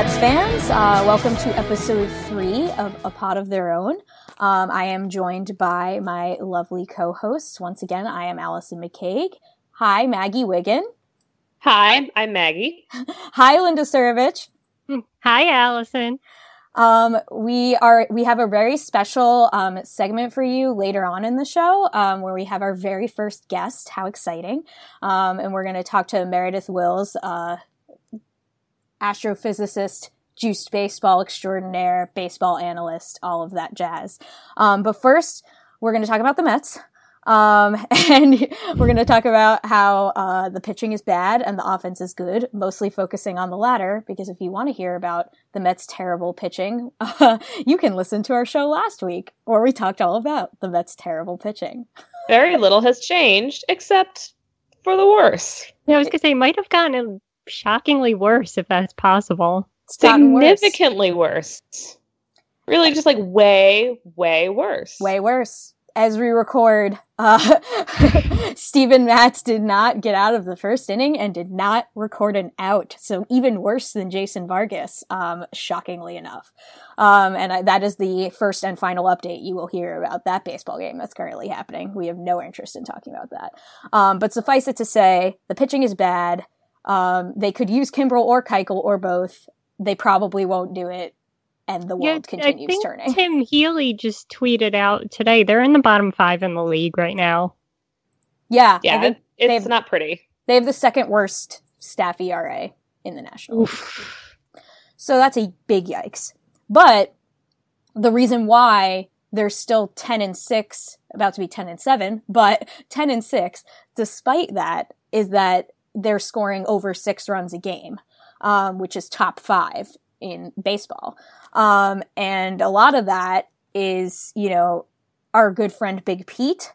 Mets fans. Uh, welcome to episode three of A Pod of Their Own. Um, I am joined by my lovely co hosts. Once again, I am Allison McCague. Hi, Maggie Wiggin. Hi, I'm Maggie. Hi, Linda Surovich. Hi, Allison. Um, we are we have a very special um, segment for you later on in the show um, where we have our very first guest. How exciting! Um, and we're going to talk to Meredith Wills, uh, astrophysicist, juiced baseball extraordinaire, baseball analyst, all of that jazz. Um, but first, we're going to talk about the Mets. Um, and we're going to talk about how uh, the pitching is bad and the offense is good, mostly focusing on the latter, because if you want to hear about the Mets' terrible pitching, uh, you can listen to our show last week where we talked all about the Mets' terrible pitching. Very little has changed, except for the worse. Yeah, I was going to say, might have gotten shockingly worse if that's possible. Significantly worse. worse. Really, just like way, way worse. Way worse as we record, uh, Steven Matz did not get out of the first inning and did not record an out. So even worse than Jason Vargas, um, shockingly enough. Um, and I, that is the first and final update you will hear about that baseball game that's currently happening. We have no interest in talking about that. Um, but suffice it to say, the pitching is bad. Um, they could use Kimbrel or Keuchel or both. They probably won't do it and the world yeah, continues I think turning. Tim Healey just tweeted out today they're in the bottom five in the league right now. Yeah, yeah, it's not pretty. They have the second worst staff ERA in the National League. So that's a big yikes. But the reason why they're still 10 and 6, about to be 10 and 7, but 10 and 6, despite that, is that they're scoring over six runs a game, um, which is top five in baseball. Um, and a lot of that is, you know, our good friend Big Pete.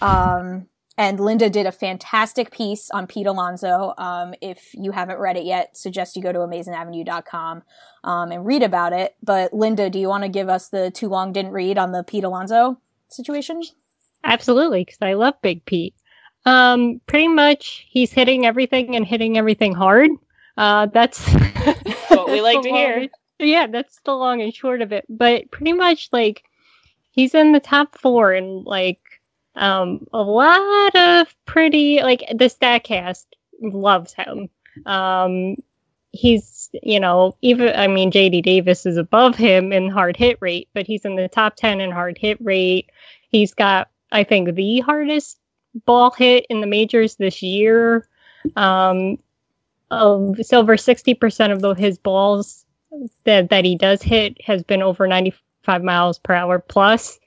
Um, and Linda did a fantastic piece on Pete Alonso. Um, if you haven't read it yet, suggest you go to amazingavenue.com um, and read about it. But Linda, do you want to give us the too long didn't read on the Pete Alonso situation? Absolutely, because I love Big Pete. Um, pretty much, he's hitting everything and hitting everything hard. Uh, that's what we like to hear yeah, that's the long and short of it. But pretty much like he's in the top four and like um a lot of pretty like the Statcast loves him. Um, he's, you know, even, I mean, JD Davis is above him in hard hit rate, but he's in the top 10 in hard hit rate. He's got, I think, the hardest ball hit in the majors this year. Um, of so over 60% of the, his balls that, that he does hit has been over 95 miles per hour plus.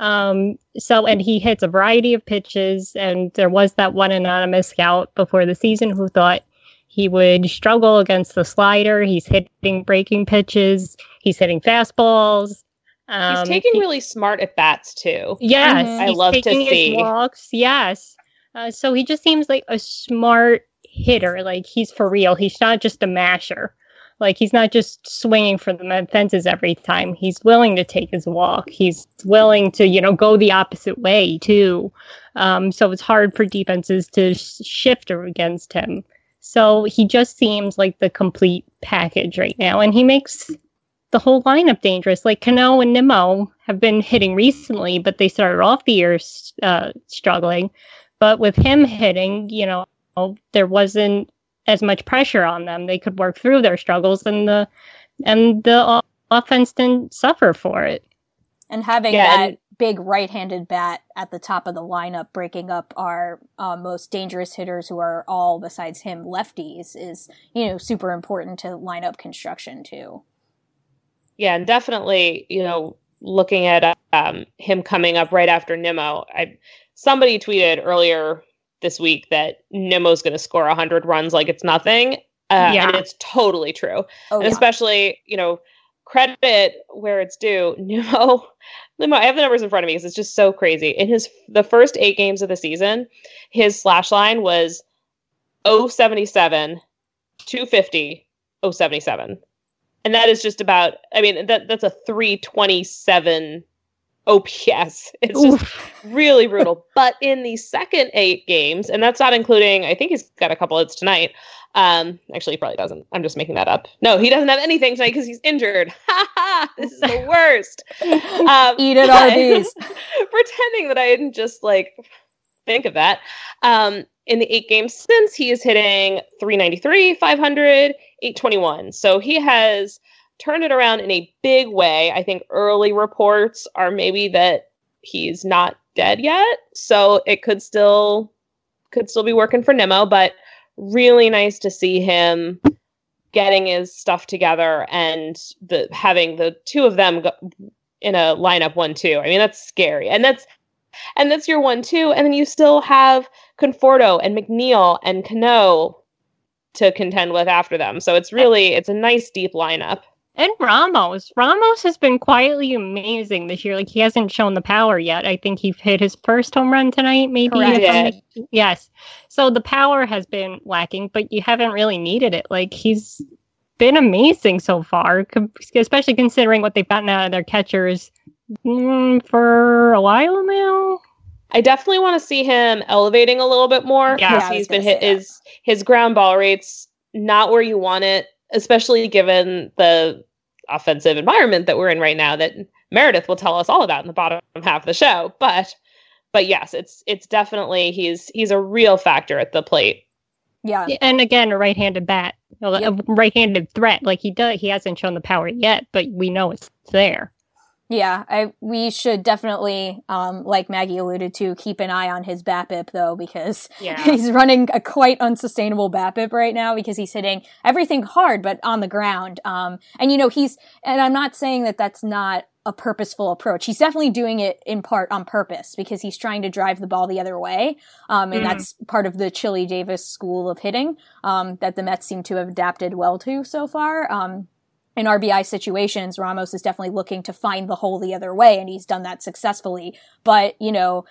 Um, so, and he hits a variety of pitches. And there was that one anonymous scout before the season who thought he would struggle against the slider. He's hitting breaking pitches, he's hitting fastballs. Um, He's taking he- really smart at bats too. Yes, Mhm. I he's love to taking his see. walks. Yes, uh, so he just seems like a smart hitter. Like he's for real. He's not just a masher. Like he's not just swinging for the fences every time. He's willing to take his walk. He's willing to, you know, go the opposite way too. Um, so it's hard for defenses to sh- shift against him. So he just seems like the complete package right now, and he makes the whole lineup dangerous. Like Cano and Nimmo have been hitting recently, but they started off the year uh, struggling. But with him hitting, you know, there wasn't as much pressure on them. They could work through their struggles, and the and the offense didn't suffer for it. and having Yeah, that and- big right-handed bat at the top of the lineup breaking up our uh, most dangerous hitters who are all besides him lefties is you know super important to lineup construction too Yeah, and definitely, you know, looking at um, him coming up right after Nimmo, I somebody tweeted earlier this week that Nimmo's going to score 100 runs like it's nothing. Uh, Yeah. And it's totally true. oh yeah. especially, you know, credit where it's due. Nimmo, Nimmo, I have the numbers in front of me because it's just so crazy. In his the first eight games of the season, his slash line was 077, 250, 077. And that is just about, I mean, that that's a 327 OPS. It's just really brutal. but in the second eight games, and that's not including, I think he's got a couple hits tonight. Um, actually, he probably doesn't. I'm just making that up. No, he doesn't have anything tonight because he's injured. Ha ha! This is the worst. Um, Eat it, but- RBs. pretending that I didn't just like think of that. Um, in the eight games since, he is hitting 393, 500, 821. So he has turned it around in a big way. I think early reports are maybe that he's not dead yet, so it could still could still be working for Nimmo, but really nice to see him getting his stuff together and the having the two of them go, in a lineup one two. I mean that's scary, and that's and that's your one two, and then you still have Conforto and McNeil and Cano to contend with after them. So it's really it's a nice deep lineup. And Ramos. Ramos has been quietly amazing this year. Like he hasn't shown the power yet. I think he hit his first home run tonight, maybe. Correct. if I'm He not- Yes. So the power has been lacking, but you haven't really needed it. Like he's been amazing so far, especially considering what they've gotten out of their catchers mm, for a while now. I definitely want to see him elevating a little bit more Yeah. because Yeah, he's been hit say that. his his ground ball rates not where you want it, especially given the offensive environment that we're in right now that Meredith will tell us all about in the bottom half of the show. But but yes, it's it's definitely he's he's a real factor at the plate. yeah And again, a right-handed bat, a Yep. right-handed threat. Like he does, he hasn't shown the power yet, but we know it's there. Yeah, I we should definitely, um, like Maggie alluded to, keep an eye on his BABIP though, because Yeah. he's running a quite unsustainable BABIP right now because he's hitting everything hard but on the ground. Um, and you know he's, and I'm not saying that that's not a purposeful approach. He's definitely doing it in part on purpose because he's trying to drive the ball the other way. Um, and Mhm. that's part of the Chili Davis school of hitting um, that the Mets seem to have adapted well to so far. Um, in RBI situations, Ramos is definitely looking to find the hole the other way, and he's done that successfully. But you know,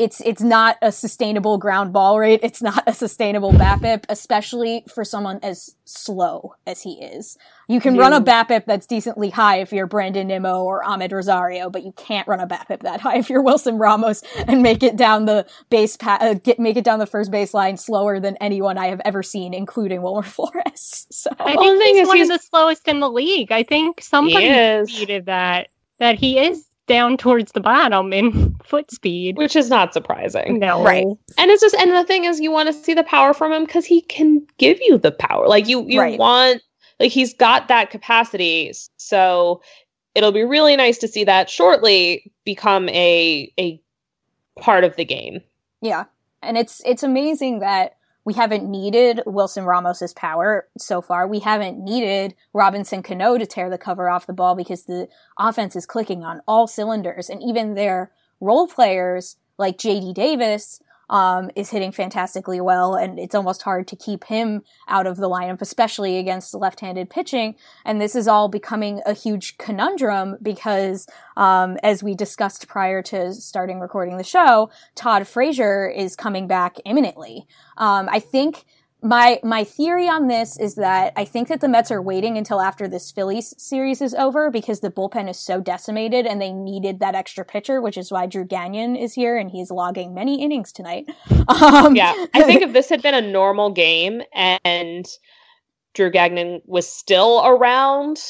it's it's not a sustainable ground ball rate. It's not a sustainable BABIP, especially for someone as slow as he is. You can run a You- BABIP that's decently high if you're Brandon Nimmo or Amed Rosario, but you can't run a BABIP that high if you're Wilson Ramos and make it down the base pa- uh, get make it down the first baseline slower than anyone I have ever seen, including Wilmer Flores. So I think he's one he's- of the slowest in the league. I think somebody is. tweeted that that he is down towards the bottom in foot speed. which is not surprising. No. Right. And it's just and the thing is you want to see the power from him because he can give you the power. Like you you Right. want like he's got that capacity. So it'll be really nice to see that shortly become a a part of the game. Yeah. And it's it's amazing that we haven't needed Wilson Ramos's power so far. We haven't needed Robinson Cano to tear the cover off the ball because the offense is clicking on all cylinders. And even their role players like JD Davis um, is hitting fantastically well. And it's almost hard to keep him out of the lineup, especially against left-handed pitching. And this is all becoming a huge conundrum because, um, as we discussed prior to starting recording the show, Todd Frazier is coming back imminently. Um, I think my my theory on this is that I think that the Mets are waiting until after this Phillies series is over because the bullpen is so decimated and they needed that extra pitcher, which is why Drew Gagnon is here and he's logging many innings tonight. Um, Yeah. I think if this had been a normal game and Drew Gagnon was still around,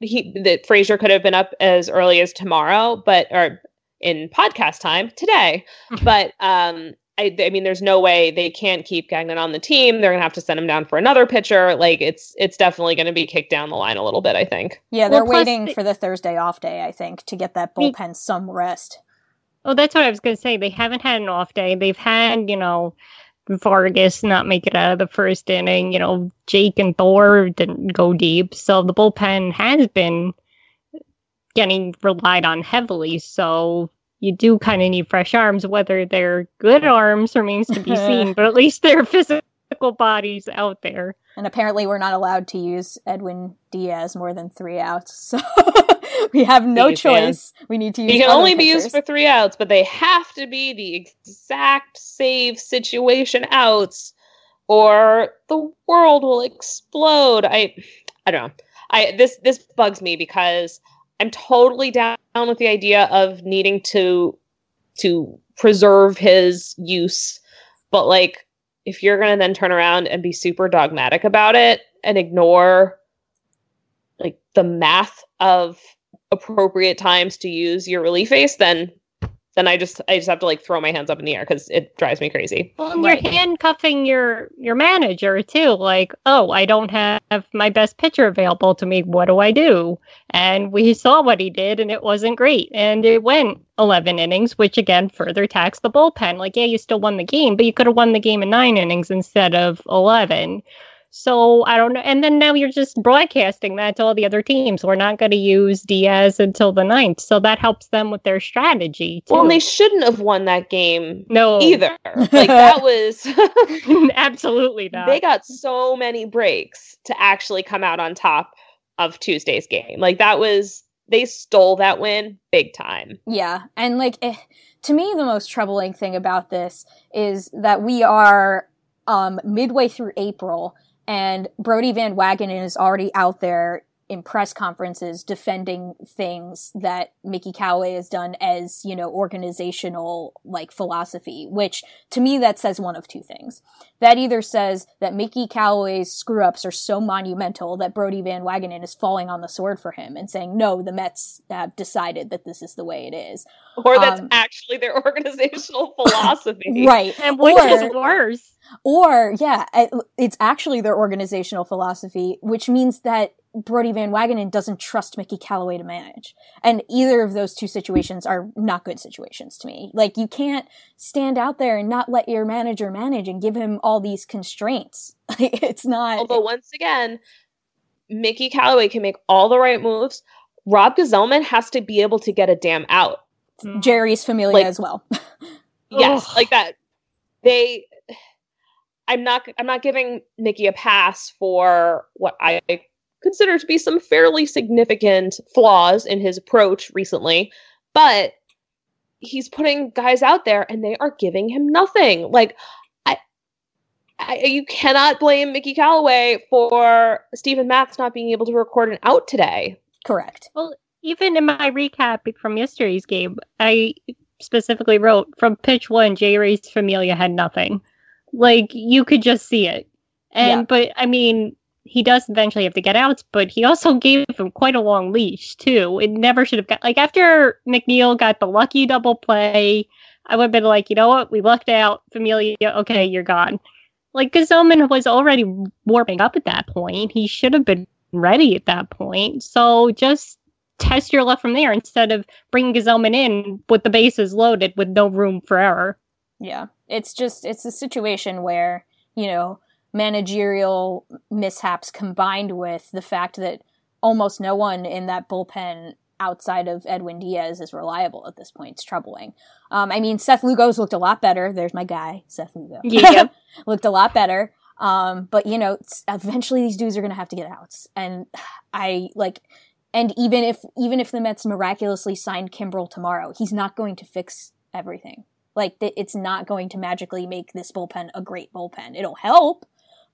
he that Frazier could have been up as early as tomorrow, but or in podcast time today. but um I, I mean, there's no way they can't keep Gagnon on the team. They're gonna have to send him down for another pitcher. Like it's it's definitely gonna be kicked down the line a little bit. I think. yeah, they're Well, waiting the- for the Thursday off day, I think, to get that Me- bullpen some rest. Oh, that's what I was going to say. They haven't had an off day. They've had, you know, Vargas not make it out of the first inning. You know, Jake and Thor didn't go deep. So the bullpen has been getting relied on heavily. So you do kind of need fresh arms. Whether they're good arms remains to be seen, but at least they're physical bodies out there. And apparently, we're not allowed to use Edwin Diaz more than three outs. So we have no choice. We need to use. He can only be used for three outs, but they have to be the exact save situation outs, or the world will explode. I, I don't know. I this this bugs me because I'm totally down with the idea of needing to to preserve his use, but like if you're gonna then turn around and be super dogmatic about it and ignore like the math of appropriate times to use your relief face, then then I just I just have to like throw my hands up in the air because it drives me crazy. Well, and Right. you're handcuffing your your manager too. Like, oh, I don't have my best pitcher available to me. What do I do? And we saw what he did, and it wasn't great. And it went 11 innings, which again further taxed the bullpen. Like, yeah, you still won the game, but you could have won the game in nine innings instead of 11. So I don't know. And then now you're just broadcasting that to all the other teams. We're not going to use Diaz until the ninth. So that helps them with their strategy too. Well, and they shouldn't have won that game no, either. Like that was absolutely not. they got so many breaks to actually come out on top of Tuesday's game. Like that was they stole that win big time. Yeah, and like eh, to me, the most troubling thing about this is that we are um, midway through April, and Brodie Van Wagenen is already out there in press conferences defending things that Mickey Callaway has done as you know organizational like philosophy. Which to me, that says one of two things. That either says that Mickey Callaway's screw ups are so monumental that Brodie Van Wagenen is falling on the sword for him and saying, no, the Mets have decided that this is the way it is. Or that's Um, actually their organizational philosophy. Right. and which or, is worse. or, yeah, it- it's actually their organizational philosophy, which means that Brodie Van Wagenen doesn't trust Mickey Callaway to manage. And either of those two situations are not good situations to me. Like, you can't stand out there and not let your manager manage and give him all these constraints. it's not. Although once again, Mickey Callaway can make all the right moves. Rob Gsellman has to be able to get a damn out. Mm. Jeurys Familia Like- as well. Yes, like that. They I'm not I'm not giving Mickey a pass for what I consider to be some fairly significant flaws in his approach recently, but he's putting guys out there and they are giving him nothing. Like I, I you cannot blame Mickey Callaway for Steven Matz not being able to record an out today. Correct. Well, even in my recap from yesterday's game, I specifically wrote from pitch one, Jeurys Familia had nothing. Like you could just see it. And Yeah. but I mean, he does eventually have to get out, but he also gave him quite a long leash too. It never should have got like after McNeil got the lucky double play, I would have been like, you know what, we lucked out, Familia. Okay, you're gone. Like Gsellman was already warming up at that point. He should have been ready at that point. So just test your luck from there instead of bringing Gsellman in with the bases loaded with no room for error. Yeah. It's just it's a situation where, you know, managerial mishaps combined with the fact that almost no one in that bullpen outside of Edwin Diaz is reliable at this point. It's troubling. Um, I mean, Seth Lugo's looked a lot better. There's my guy, Seth Lugo. Yeah. looked a lot better. Um, but you know, it's- eventually these dudes are going to have to get outs. And I like, and even if, even if the Mets miraculously signed Kimbrel tomorrow, he's not going to fix everything. Like, th- it's not going to magically make this bullpen a great bullpen. It'll help,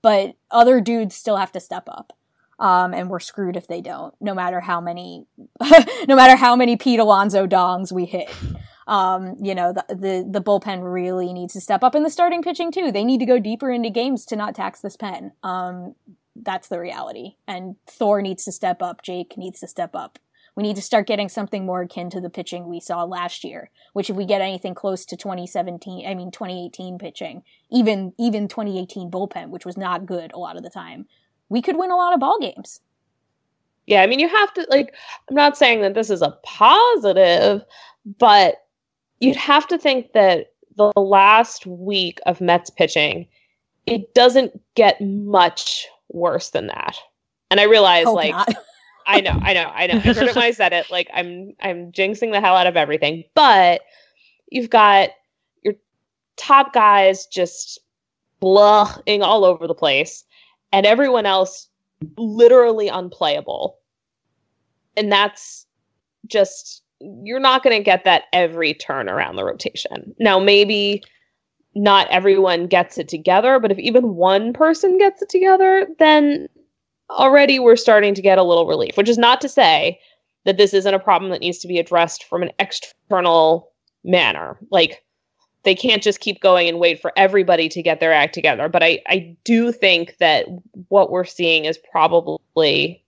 but other dudes still have to step up. Um, and we're screwed if they don't, no matter how many, no matter how many Pete Alonso dongs we hit. Um, you know, the, the, the bullpen really needs to step up in the starting pitching too. They need to go deeper into games to not tax this pen. Um, that's the reality. And Thor needs to step up. Jake needs to step up. We need to start getting something more akin to the pitching we saw last year, which if we get anything close to 2017, I mean 2018 pitching, even even 2018 bullpen, which was not good a lot of the time, we could win a lot of ball games. Yeah, I mean, you have to like. I'm not saying that this is a positive, but you'd have to think that the last week of Mets pitching, it doesn't get much worse than that. And I realize, Hope like. I know, I know, I know. I heard it when I said it. Like, I'm, I'm jinxing the hell out of everything. But you've got your top guys just blahing all over the place, and everyone else literally unplayable. And that's just you're not going to get that every turn around the rotation. Now maybe not everyone gets it together, but if even one person gets it together, then already we're starting to get a little relief, which is not to say that this isn't a problem that needs to be addressed from an external manner. Like they can't just keep going and wait for everybody to get their act together. But I, I do think that what we're seeing is probably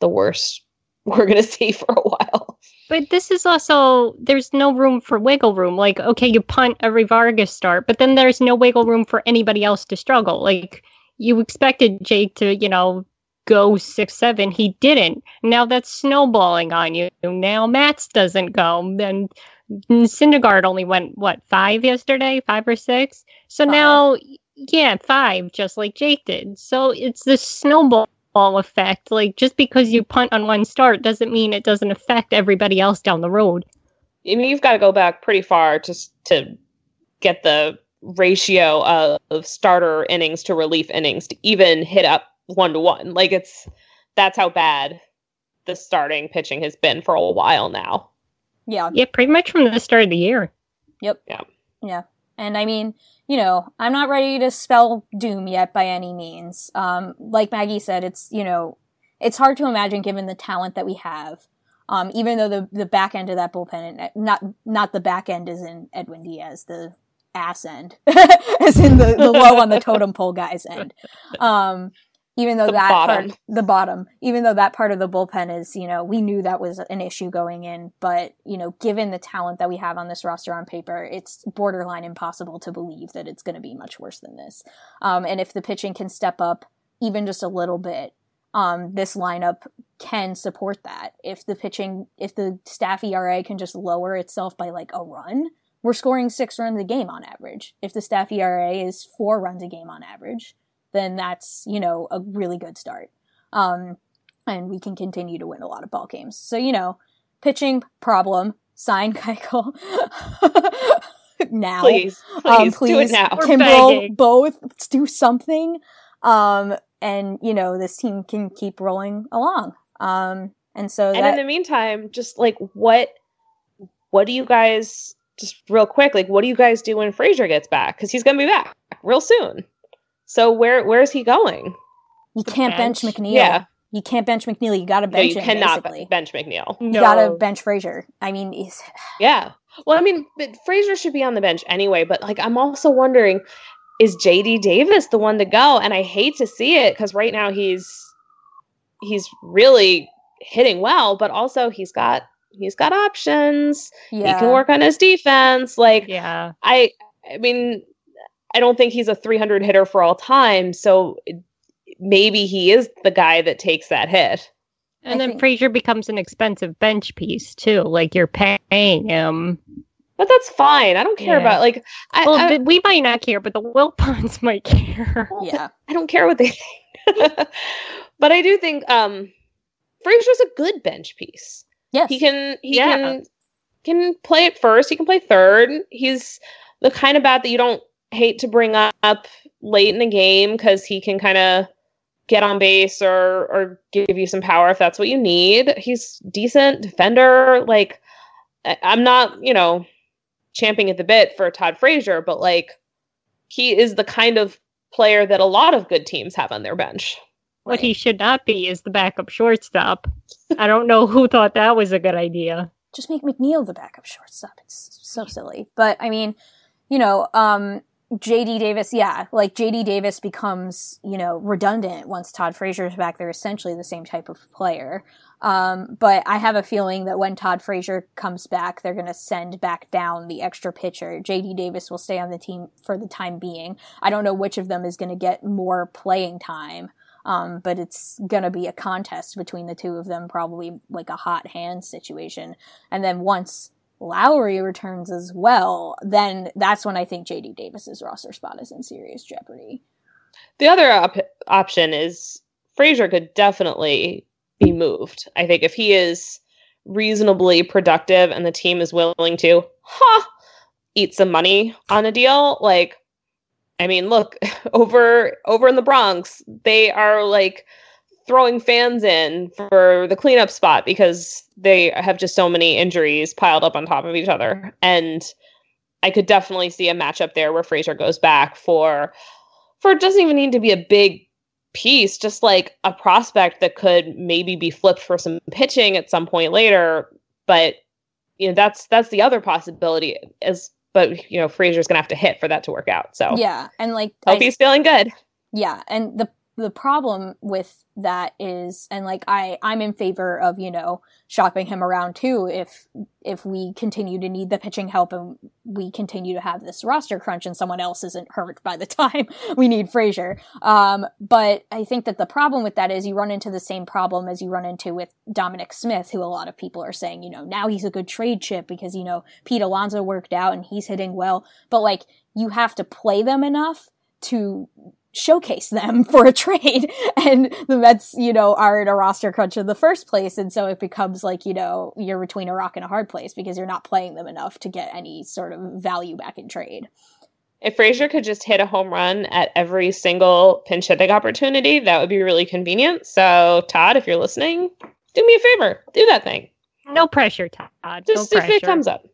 the worst we're going to see for a while. But this is also there's no room for wiggle room. Like, okay, you punt every Vargas start, but then there's no wiggle room for anybody else to struggle. Like you expected Jake to, you know, go six seven. He didn't. Now that's snowballing on you. Now Matz doesn't go. Then Syndergaard only went what five yesterday, five or six. So Five. now, yeah, five, just like Jake did. So it's this snowball effect. Like just because you punt on one start doesn't mean it doesn't affect everybody else down the road. I mean, you've got to go back pretty far just to get the ratio of, of starter innings to relief innings to even hit up one to one. Like it's that's how bad the starting pitching has been for a while now. Yeah. Yeah, pretty much from the start of the year. Yep. Yeah. Yeah. And I mean, you know, I'm not ready to spell doom yet by any means. Um, like Maggie said, it's, you know, it's hard to imagine given the talent that we have. Um, even though the, the back end of that bullpen, not, not the back end is in Edwin Diaz, the ass end, as in the, the low on the totem pole guy's end. Um, even though The that bottom. part, the bottom, even though that part of the bullpen is, you know, we knew that was an issue going in, but, you know, given the talent that we have on this roster on paper, it's borderline impossible to believe that it's going to be much worse than this. Um, and if the pitching can step up even just a little bit, um, this lineup can support that. If the pitching, if the staff ERA can just lower itself by like a run, we're scoring six runs a game on average. If the staff ERA is four runs a game on average, then that's, you know, a really good start. Um, and we can continue to win a lot of ball games. So, you know, pitching problem, sign Keuchel now. Please, please, um, do please, it now. We're Kimbrel, both let's do something. Um, and you know, this team can keep rolling along. Um, and so And that, in the meantime, just like what what do you guys just real quick, like what do you guys do when Frazier gets back? Because he's gonna be back real soon. So where where is he going? you can't bench, bench. McNeil. Yeah. You can't bench McNeil. You got to No, bench you him. cannot basically. bench McNeil. You got to bench Frazier. I mean, he's, Yeah. Well, I mean, but Frazier should be on the bench anyway. But like, I'm also wondering is JD Davis the one to go? And I hate to see it because right now he's he's really hitting well, but also he's got he's got options. Yeah. He can work on his defense. Like Yeah. I I mean I don't think he's a 300 hitter for all time, so maybe he is the guy that takes that hit. And I then think- Frazier becomes an expensive bench piece too. Like you're paying him. But that's fine. I don't care Yeah. about like I, Well, I, we might not care, but the Wilpons might care. Yeah. I don't care what they think. but I do think um Frazier's a good bench piece. Yes. He can he Yeah. can can play at first, he can play third. He's the kind of bat that you don't hate to bring up late in the game because he can kind of get on base or or give you some power if that's what you need. He's decent defender. Like I- I'm not, you know, champing at the bit for Todd Frazier, but like he is the kind of player that a lot of good teams have on their bench. What he should not be is the backup shortstop. I don't know who thought that was a good idea. just make McNeil the backup shortstop. It's so silly. But I mean, you know, um, JD Davis, yeah, like JD Davis becomes, you know, redundant once Todd Frazier is back. They're essentially the same type of player. Um, but I have a feeling that when Todd Frazier comes back, they're going to send back down the extra pitcher. JD Davis will stay on the team for the time being. I don't know which of them is going to get more playing time. Um, but it's gonna be a contest between the two of them, probably like a hot hand situation. And then once Lowrie returns as well, then that's when I think JD Davis's roster spot is in serious jeopardy. The other op- option is Frazier could definitely be moved. I think if he is reasonably productive and the team is willing to, huh, eat some money on a deal, like I mean, look, over over in the Bronx, they are like throwing fans in for the cleanup spot because they have just so many injuries piled up on top of each other. And I could definitely see a matchup there where Frazier goes back for for it doesn't even need to be a big piece, just like a prospect that could maybe be flipped for some pitching at some point later. But you know, that's that's the other possibility is but you know, Frazier's gonna have to hit for that to work out. So Yeah, and like hope I- he's feeling good. yeah and the the problem with that is and like i i'm in favor of you know shopping him around too if if we continue to need the pitching help and we continue to have this roster crunch and someone else isn't hurt by the time we need Frazier. Um, but I think that the problem with that is you run into the same problem as you run into with Dominic Smith, who a lot of people are saying, you know, now he's a good trade chip because, you know, Pete Alonso worked out and he's hitting well. But like, you have to play them enough to showcase them for a trade and the Mets, you know, are in a roster crunch in the first place and so it becomes like, you know, you're between a rock and a hard place because you're not playing them enough to get any sort of value back in trade. If Frazier could just hit a home run at every single pinch hitting opportunity, that would be really convenient. So, Todd, if you're listening, do me a favor, do that thing. No pressure, Todd. Just no if pressure. it comes up.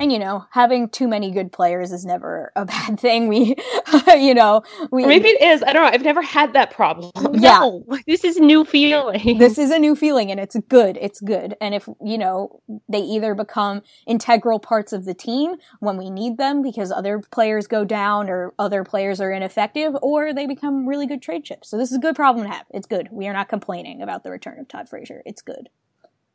And you know, having too many good players is never a bad thing. We, you know, we Or maybe it is. I don't know. I've never had that problem. Yeah. No, this is new feeling. this is a new feeling and it's good. It's good. And if, you know, they either become integral parts of the team when we need them because other players go down or other players are ineffective, or they become really good trade chips. So this is a good problem to have. It's good. We are not complaining about the return of Todd Frazier. It's good.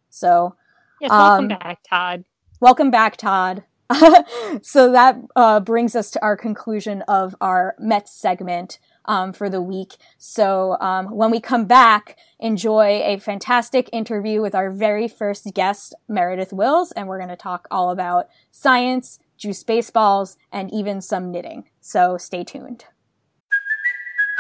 So yes, welcome um, back, Todd. Welcome back, Todd. so that uh, brings us to our conclusion of our Mets segment um, for the week. So um, when we come back, enjoy a fantastic interview with our very first guest, Meredith Wills, and we're going to talk all about science, juice baseballs, and even some knitting. So stay tuned.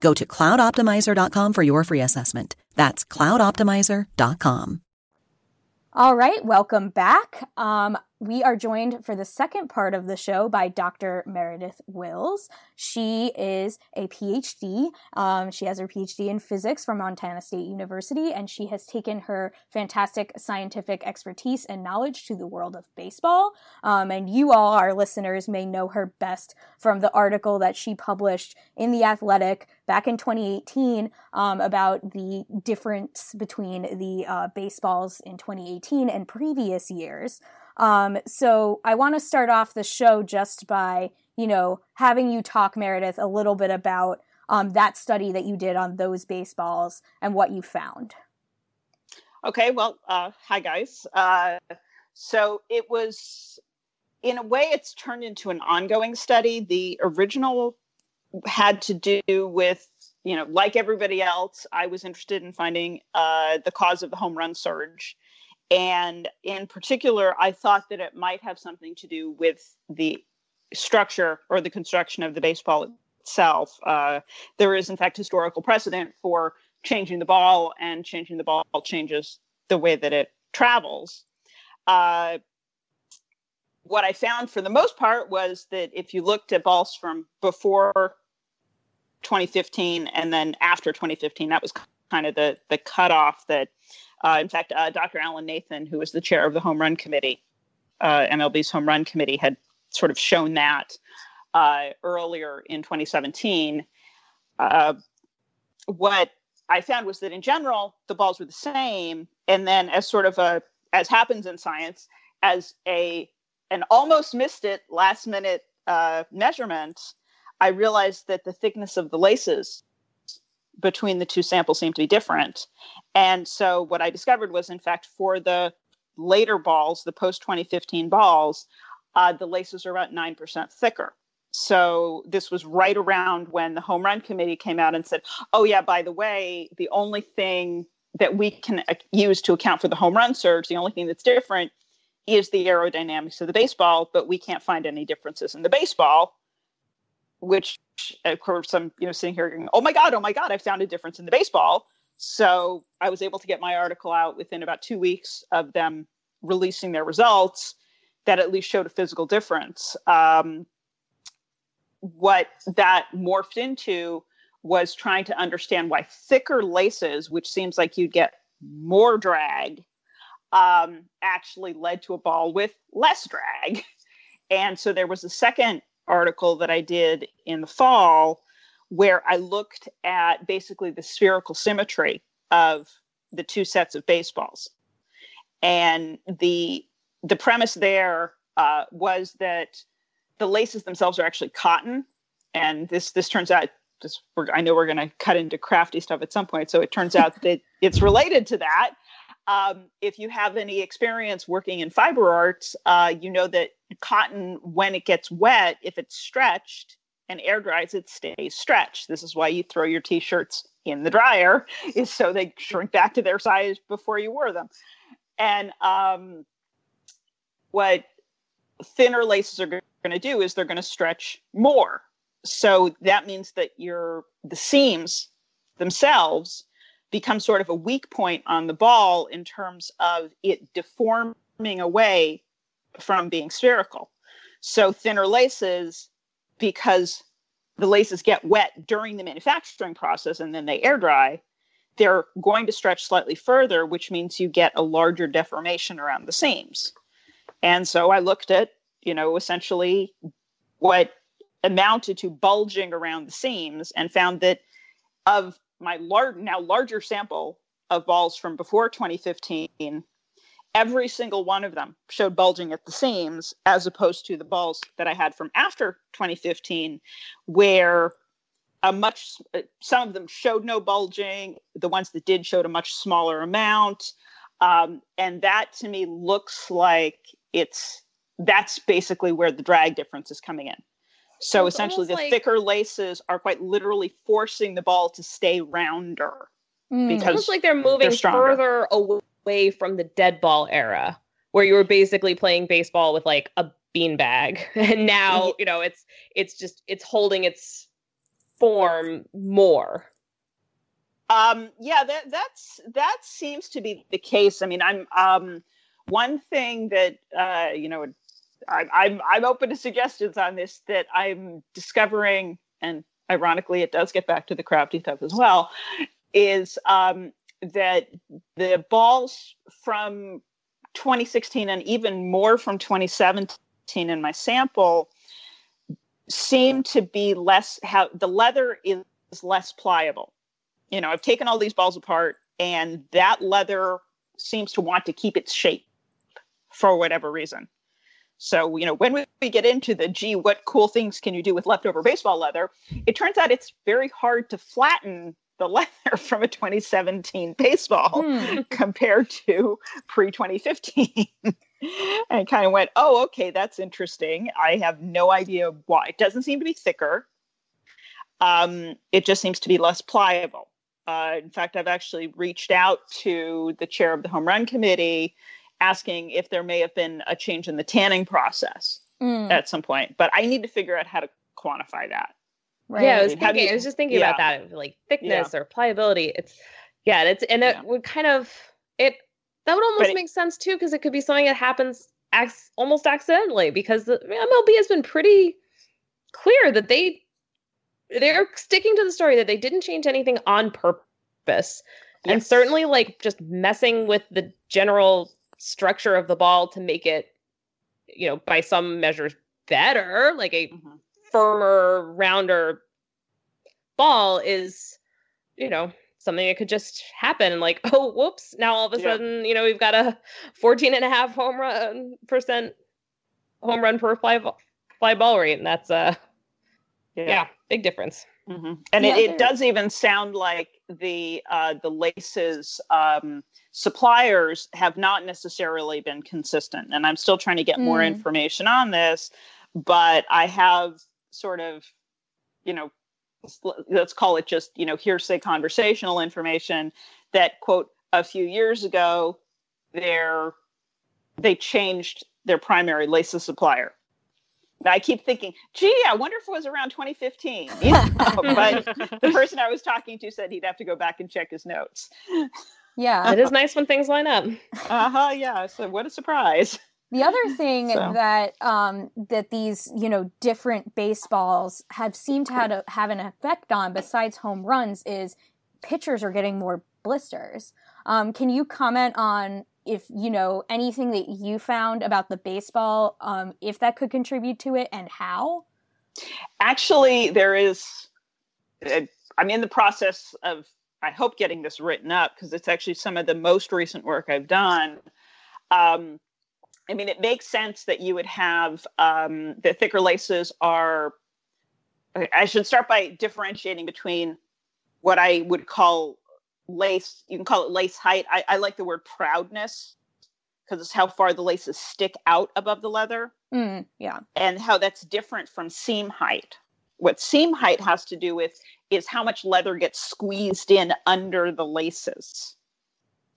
Go to cloudoptimizer.com for your free assessment. That's cloudoptimizer.com. All right, welcome back. Um, we are joined for the second part of the show by Dr. Meredith Wills. She is a PhD. Um, she has her PhD in physics from Montana State University, and she has taken her fantastic scientific expertise and knowledge to the world of baseball. Um, and you all, our listeners, may know her best from the article that she published in The Athletic back in 2018 um, about the difference between the uh, baseballs in 2018 and previous years. Um, so I want to start off the show just by, you know, having you talk, Meredith, a little bit about um, that study that you did on those baseballs and what you found. Okay, well, uh, hi guys. Uh, so it was, in a way, it's turned into an ongoing study. The original had to do with, you know, like everybody else, I was interested in finding uh, the cause of the home run surge and in particular, I thought that it might have something to do with the structure or the construction of the baseball itself. Uh, there is, in fact, historical precedent for changing the ball, and changing the ball changes the way that it travels. Uh, what I found for the most part was that if you looked at balls from before 2015 and then after 2015, that was kind of the the cutoff that uh, in fact, uh, Dr. Alan Nathan, who was the chair of the home run committee, uh, MLB's home run committee, had sort of shown that uh, earlier in 2017. Uh, what I found was that in general, the balls were the same. And then, as sort of a, as happens in science, as a an almost missed it last minute uh, measurement, I realized that the thickness of the laces between the two samples seemed to be different. And so what I discovered was, in fact, for the later balls, the post 2015 balls, uh, the laces are about 9% thicker. So this was right around when the home run committee came out and said, oh, yeah, by the way, the only thing that we can uh, use to account for the home run surge, the only thing that's different is the aerodynamics of the baseball, but we can't find any differences in the baseball which of course I'm you know sitting here going, oh my god, oh my god, I found a difference in the baseball. So I was able to get my article out within about two weeks of them releasing their results that at least showed a physical difference. Um, what that morphed into was trying to understand why thicker laces, which seems like you'd get more drag, um, actually led to a ball with less drag. And so there was a second article that I did in the fall where I looked at basically the spherical symmetry of the two sets of baseballs. And the the premise there uh, was that the laces themselves are actually cotton, and this this turns out just I know we're going to cut into crafty stuff at some point, so it turns out that it's related to that. Um, if you have any experience working in fiber arts, uh, you know that cotton, when it gets wet, if it's stretched and air dries, it stays stretched. This is why you throw your t-shirts in the dryer, is so they shrink back to their size before you wear them. And um, what thinner laces are going to do is they're going to stretch more. So that means that your the seams themselves become sort of a weak point on the ball in terms of it deforming away from being spherical. So thinner laces, because the laces get wet during the manufacturing process and then they air dry, they're going to stretch slightly further, which means you get a larger deformation around the seams. And so I looked at, you know, essentially what amounted to bulging around the seams and found that of my large now larger sample of balls from before 2015 every single one of them showed bulging at the seams as opposed to the balls that i had from after 2015 where a much uh, some of them showed no bulging the ones that did showed a much smaller amount. Um, and that to me looks like it's that's basically where the drag difference is coming in so It's essentially the like- thicker laces are quite literally forcing the ball to stay rounder Mm. It's because almost like they're moving stronger. further away from the dead ball era, where you were basically playing baseball with like a beanbag, and now you know it's it's just it's holding its form more. Um, yeah, that that's that seems to be the case. I mean, I'm um, one thing that uh, you know, I, I'm I'm open to suggestions on this that I'm discovering, and ironically, it does get back to the crafty stuff as well. Is um, that the balls from 2016 and even more from 2017 in my sample seem to be less how the leather is less pliable you know, I've taken all these balls apart, and that leather seems to want to keep its shape for whatever reason. So, you know, when we, get into the gee, what cool things can you do with leftover baseball leather? It turns out it's very hard to flatten the leather from a 2017 baseball compared to pre 2015. and kind of went, oh, okay, that's interesting. I have no idea why. It doesn't seem to be thicker. Um, it just seems to be less pliable. Uh, in fact, I've actually reached out to the chair of the home run committee asking if there may have been a change in the tanning process Mm. at some point, but I need to figure out how to quantify that. Right. Yeah, I was thinking. you- I was just thinking yeah. about that, like thickness or pliability. It's yeah, it's and it would kind of it that would almost it- make sense too because it could be something that happens ac- almost accidentally because the MLB has been pretty clear that they they're sticking to the story that they didn't change anything on purpose and certainly like just messing with the general structure of the ball to make it you know by some measures better like a Mm-hmm. firmer rounder ball is you know something that could just happen and like oh whoops now all of a Yeah. sudden you know we've got a 14 and a half home run percent home run per fly, vo- fly ball rate and that's uh yeah, big difference Mhm. And Yeah, it, it does even sound like the uh, the laces um, suppliers have not necessarily been consistent. And I'm still trying to get more Mm. information on this, but I have sort of, you know, let's call it just you know hearsay conversational information that quote a few years ago they're they changed their primary laces supplier. Now, I keep thinking, gee, I wonder if it was around 2015. You know? but the person I was talking to said he'd have to go back and check his notes. Yeah. it is nice when things line up Uh huh. Yeah. So what a surprise. The other thing So- that um, that these you know different baseballs have seemed to have, a, have an effect on, besides home runs, is pitchers are getting more blisters. Um, can you comment on if you know anything that you found about the baseball, um, if that could contribute to it, and how? Actually, there is. uh, I'm in the process of. I hope getting this written up because it's actually some of the most recent work I've done. Um, I mean, it makes sense that you would have um, the thicker laces are. I should start by differentiating between what I would call lace. You can call it lace height. I, I like the word proudness because it's how far the laces stick out above the leather Mm, yeah. and how that's different from seam height. What seam height has to do with is how much leather gets squeezed in under the laces.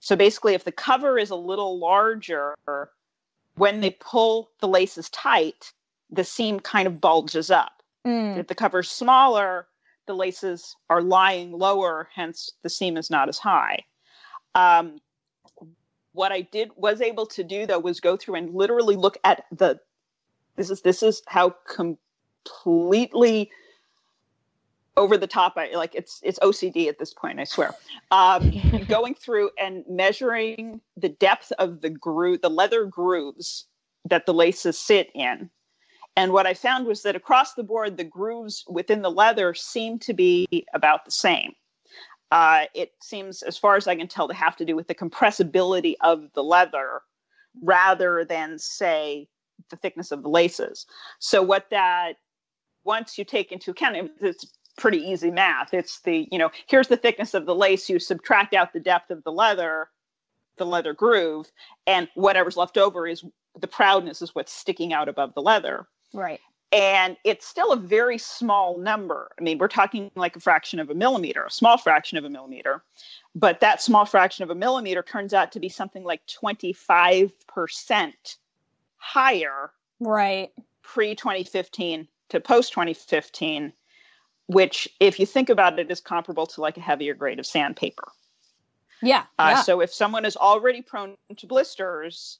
So basically, if the cover is a little larger, when they pull the laces tight, the seam kind of bulges up. Mm. If the cover's smaller, the laces are lying lower, hence the seam is not as high. Um, what I did was able to do though was go through and literally look at the this is this is how completely over the top I like it's it's OCD at this point I swear um, going through and measuring the depth of the groove the leather grooves that the laces sit in And what I found was that across the board, the grooves within the leather seem to be about the same. Uh, it seems, as far as I can tell, to have to do with the compressibility of the leather rather than, say, the thickness of the laces. So, what that, once you take into account, it's pretty easy math. It's the, you know, here's the thickness of the lace, you subtract out the depth of the leather, the leather groove, and whatever's left over is the proudness is what's sticking out above the leather. Right. And it's still a very small number. I mean, we're talking like a fraction of a millimeter, a small fraction of a millimeter. But that small fraction of a millimeter turns out to be something like 25% higher. Right. Pre 2015 to post 2015, which, if you think about it, is comparable to like a heavier grade of sandpaper. Yeah. Uh, yeah. So if someone is already prone to blisters,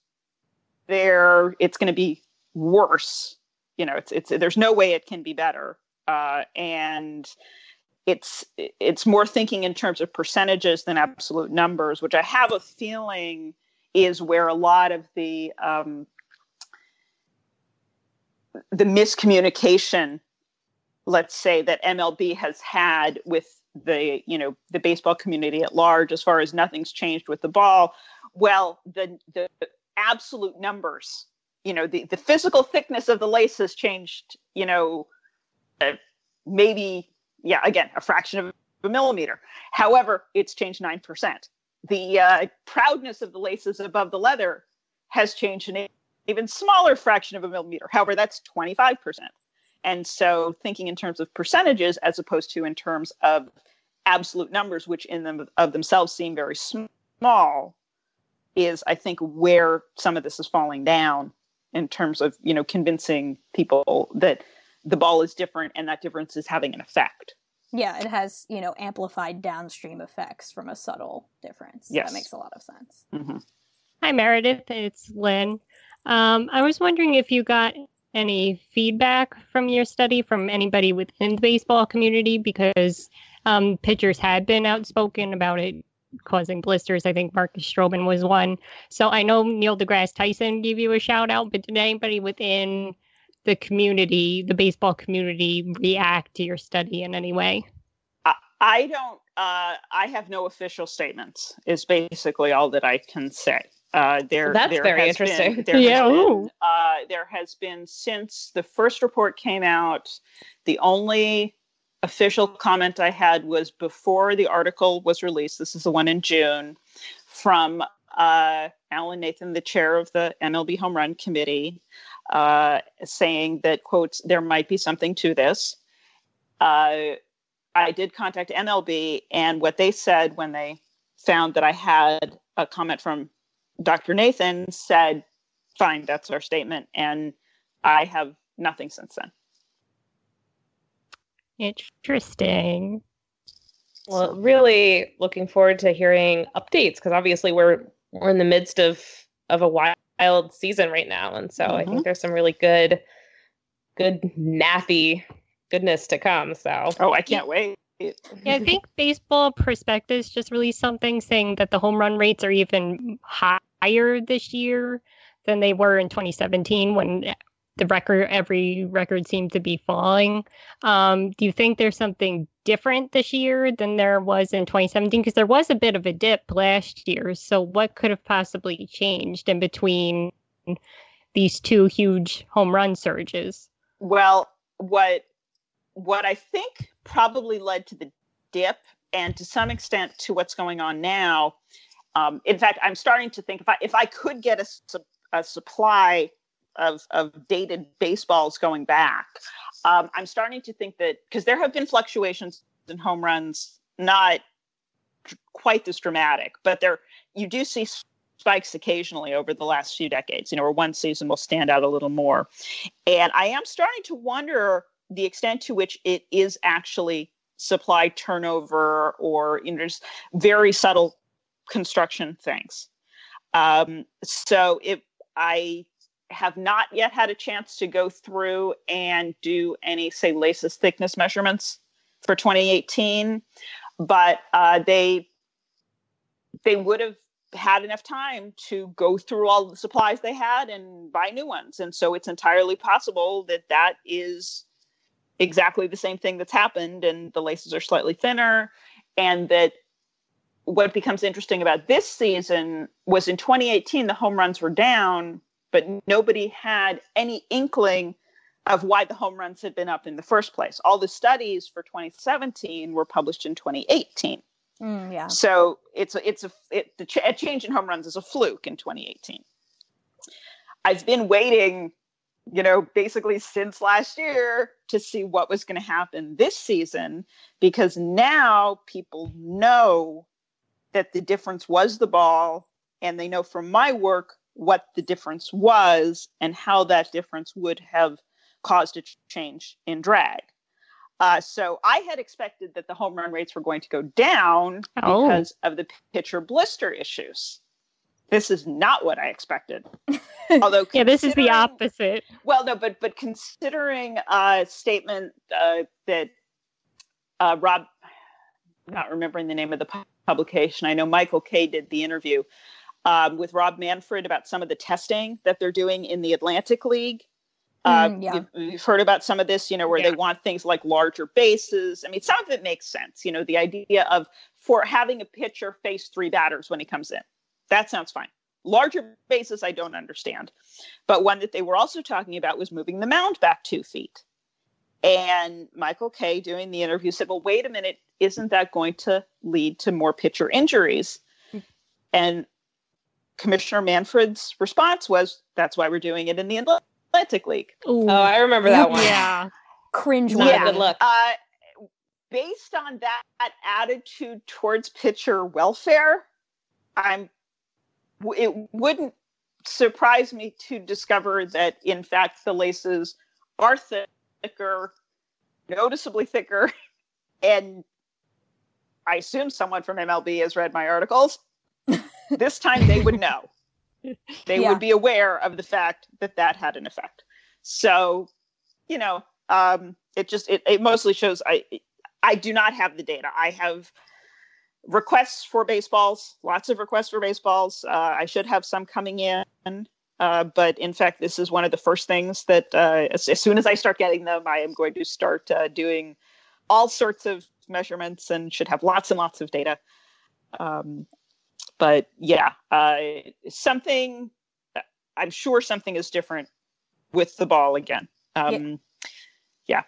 there it's going to be worse. You know, it's it's there's no way it can be better. Uh, and it's it's more thinking in terms of percentages than absolute numbers, which I have a feeling is where a lot of the um, the miscommunication, let's say that MLB has had with the you know the baseball community at large, as far as nothing's changed with the ball. Well, the the absolute numbers, you know, the the physical thickness of the lace has changed. You know, uh, maybe yeah, again, a fraction of a millimeter. However, it's changed nine percent. The uh, proudness of the laces above the leather has changed an even smaller fraction of a millimeter. However, that's 25%. And so thinking in terms of percentages as opposed to in terms of absolute numbers, which in them of themselves seem very small, is I think where some of this is falling down in terms of, you know, convincing people that the ball is different and that difference is having an effect. Yeah, it has, you know, amplified downstream effects from a subtle difference. Yes. That makes a lot of sense. Mm-hmm. Hi, Meredith. It's Lynn. Um, I was wondering if you got any feedback from your study from anybody within the baseball community because um, pitchers had been outspoken about it causing blisters. I think Marcus Stroman was one. So I know Neil deGrasse Tyson gave you a shout out, but did anybody within the community, the baseball community, react to your study in any way? I, I don't. Uh, I have no official statements. Is basically all that I can say. Uh, there, That's there very interesting. Been, there Yeah, has been, uh, there has been since the first report came out. The only official comment I had was before the article was released. This is the one in June from uh, Alan Nathan, the chair of the MLB Home Run Committee, uh, saying that quotes there might be something to this. Uh, I did contact MLB, and what they said when they found that I had a comment from Dr. Nathan said, "Fine, that's our statement," and I have nothing since then. Interesting. Well, really looking forward to hearing updates because obviously we're we're in the midst of of a wild season right now, and so I think mm-hmm. there's some really good, good nappy goodness to come. So oh, I can't wait. Yeah, I think Baseball Prospectus just released something saying that the home run rates are even higher this year than they were in 2017 when the record every record seemed to be falling. Um, do you think there's something different this year than there was in 2017? Because there was a bit of a dip last year. So what could have possibly changed in between these two huge home run surges? Well, what what I think probably led to the dip, and to some extent to what's going on now. Um, in fact, I'm starting to think if I if I could get a, a supply of of dated baseballs going back, um, I'm starting to think that because there have been fluctuations in home runs, not quite this dramatic, but there you do see spikes occasionally over the last few decades. You know, where one season will stand out a little more, and I am starting to wonder the extent to which it is actually supply turnover or you know just very subtle construction things. Um, so it I have not yet had a chance to go through and do any say laces thickness measurements for 2018, but uh, they they would have had enough time to go through all the supplies they had and buy new ones. And so it's entirely possible that that is exactly the same thing that's happened and the laces are slightly thinner and that what becomes interesting about this season was in 2018 the home runs were down but nobody had any inkling of why the home runs had been up in the first place. All the studies for 2017 were published in 2018 Mm, yeah. so it's a, it's a it, the ch- a change in home runs is a fluke in 2018 i've been waiting you know, basically since last year to see what was going to happen this season because now people know that the difference was the ball and they know from my work what the difference was and how that difference would have caused a change in drag. Uh, so I had expected that the home run rates were going to go down Oh. because of the pitcher blister issues. This is not what I expected. Although Yeah, this is the opposite. well, no, but but considering a statement uh, that uh, Rob, not remembering the name of the publication, I know Michael Kay did the interview um, with Rob Manfred about some of the testing that they're doing in the Atlantic League. Uh, Mm, yeah. you've, you've heard about some of this, you know, where they want things like larger bases. I mean, some of it makes sense. You know, the idea of for having a pitcher face three batters when he comes in, that sounds fine. Larger bases, I don't understand. But one that they were also talking about was moving the mound back two feet. And Michael Kay, doing the interview, said, Well, wait a minute, isn't that going to lead to more pitcher injuries? And Commissioner Manfred's response was, That's why we're doing it in the Atlantic League. Oh, I remember that one. Yeah. Cringe. Not a good look. Uh, based on that attitude towards pitcher welfare, I'm. It wouldn't surprise me to discover that, in fact, the laces are thicker, noticeably thicker, and I assume someone from MLB has read my articles. This time, they would know. They Yeah. would be aware of the fact that that had an effect. So, you know, um, it just it, it mostly shows I I do not have the data. I have requests for baseballs, lots of requests for baseballs. Uh, I should have some coming in, uh, but in fact, this is one of the first things that uh, as, as soon as I start getting them, I am going to start uh, doing all sorts of measurements and should have lots and lots of data. Um, but yeah, uh, something. I'm sure something is different with the ball again. Um, yeah. Yeah,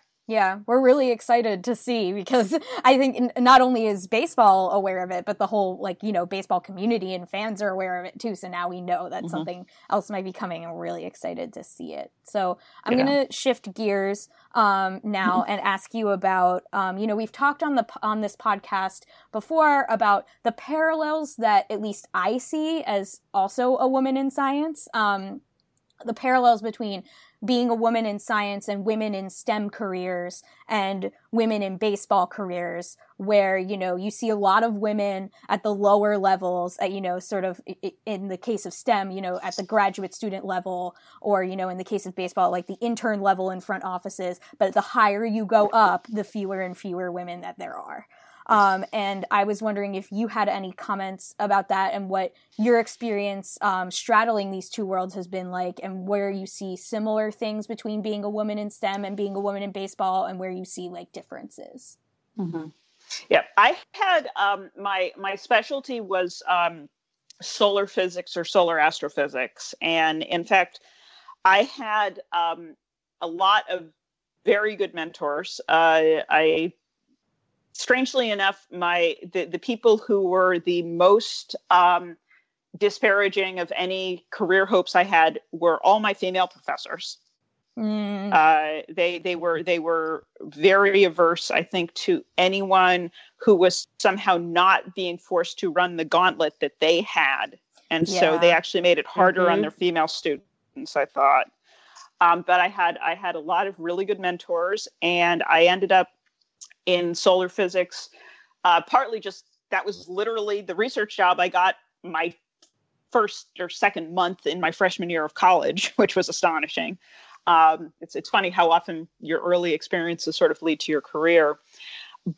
we're really excited to see because I think not only is baseball aware of it, but the whole like you know baseball community and fans are aware of it too. So now we know that Mhm. something else might be coming, and we're really excited to see it. So I'm Yeah. gonna shift gears um, now and ask you about um, you know we've talked on the on this podcast before about the parallels that at least I see as also a woman in science. Um, the parallels between being a woman in science and women in STEM careers and women in baseball careers, where, you know, you see a lot of women at the lower levels, at, you know, sort of in the case of STEM, you know, at the graduate student level, or, you know, in the case of baseball, like the intern level in front offices. But the higher you go up, the fewer and fewer women that there are. Um, and I was wondering if you had any comments about that and what your experience um, straddling these two worlds has been like, and where you see similar things between being a woman in STEM and being a woman in baseball, and where you see like differences. Yeah, I had um, my my specialty was um, solar physics or solar astrophysics, and in fact, I had um, a lot of very good mentors. Uh, I strangely enough, my the, the people who were the most um, disparaging of any career hopes I had were all my female professors. Mm. Uh, they they were they were very averse, I think, to anyone who was somehow not being forced to run the gauntlet that they had, and so they actually made it harder on Mhm. their female students. I thought, um, but I had I had a lot of really good mentors, and I ended up in solar physics, uh, partly just that was literally the research job I got my first or second month in my freshman year of college, which was astonishing. Um, it's it's funny how often your early experiences sort of lead to your career,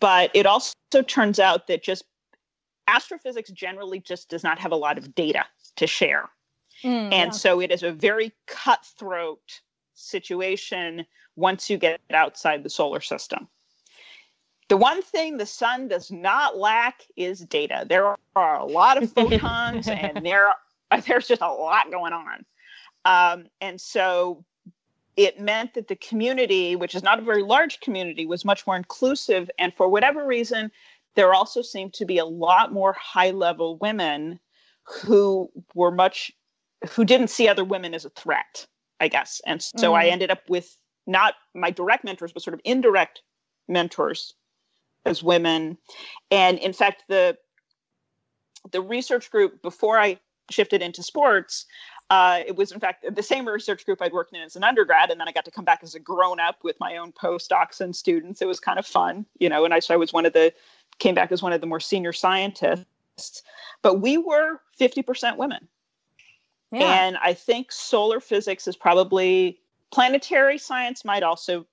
but it also turns out that just astrophysics generally just does not have a lot of data to share. Mm, and yeah. so it is a very cutthroat situation once you get outside the solar system. The one thing the sun does not lack is data. There are a lot of photons, and there there's just a lot going on. Um, and so it meant that the community, which is not a very large community, was much more inclusive. And for whatever reason, there also seemed to be a lot more high level women who were much, who didn't see other women as a threat, I guess. And so I Mm. ended up with not my direct mentors, but sort of indirect mentors as women. And in fact, the the research group before I shifted into sports, uh, it was in fact the same research group I'd worked in as an undergrad, and then I got to come back as a grown up with my own postdocs and students. It was kind of fun, you know. And I so I was one of the came back as one of the more senior scientists, but we were fifty percent women. Yeah. And I think solar physics is probably planetary science might also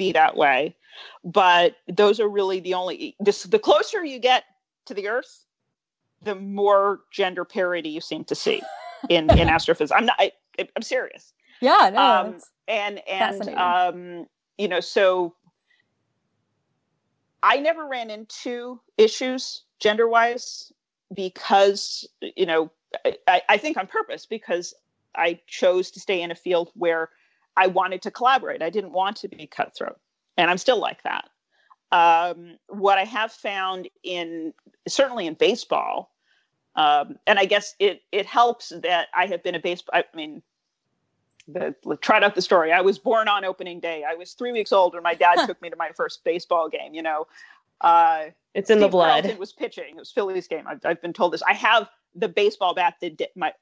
be that way, but those are really the only this the closer you get to the Earth, the more gender parity you seem to see in in astrophysics. I'm not. I, I'm serious. Yeah, no, Um, and and um, you know, so I never ran into issues gender wise because you know I, I think on purpose because I chose to stay in a field where I wanted to collaborate. I didn't want to be cutthroat, and I'm still like that. Um, what I have found in certainly in baseball, um, and I guess it it helps that I have been a baseball. I mean, the, tried out the story. I was born on opening day. I was three weeks old when my dad took me to my first baseball game. You know, uh, It's in the blood. Carlton was pitching. It was Phillies game. I've, I've been told this. I have the baseball bat that my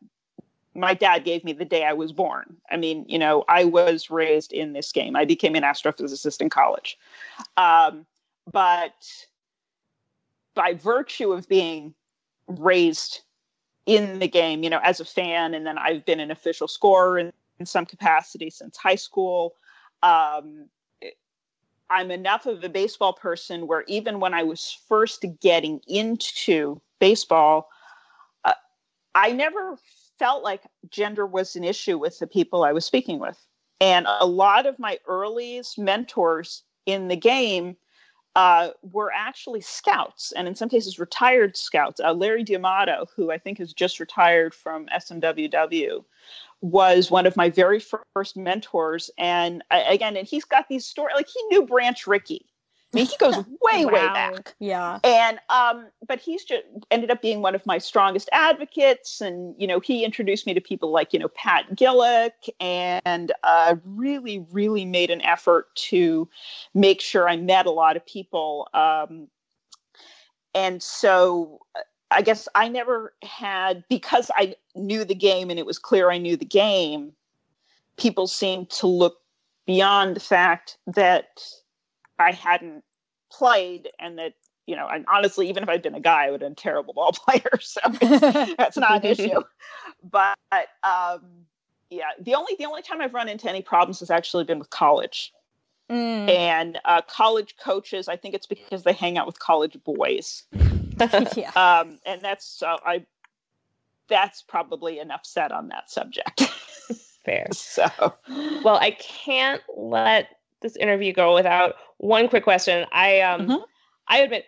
my dad gave me the day I was born. I mean, you know, I was raised in this game. I became an astrophysicist in college, um, but by virtue of being raised in the game, you know, as a fan, and then I've been an official scorer in, in some capacity since high school. Um, I'm enough of a baseball person where even when I was first getting into baseball, uh, I never felt like gender was an issue with the people I was speaking with. And a lot of my earliest mentors in the game uh, were actually scouts, and in some cases, retired scouts. Uh, Larry D'Amato, who I think has just retired from SMWW, was one of my very first mentors. And I, again, and he's got these stories like he knew Branch Rickey. I mean, he goes way, way back. Yeah. And um, but he's just ended up being one of my strongest advocates, and you know, he introduced me to people like you know Pat Gillick, and uh, really, really made an effort to make sure I met a lot of people. Um, and so uh, I guess I never had because I knew the game and it was clear I knew the game. People seemed to look beyond the fact that I hadn't played and that you know and honestly even if I'd been a guy I would have been a terrible ball player so that's not an issue but um yeah the only the only time I've run into any problems has actually been with college Mm. and uh, college coaches I think it's because they hang out with college boys yeah. um and that's so I that's probably enough said on that subject Fair. so Well, I can't let this interview go without one quick question. I um Mhm. I admit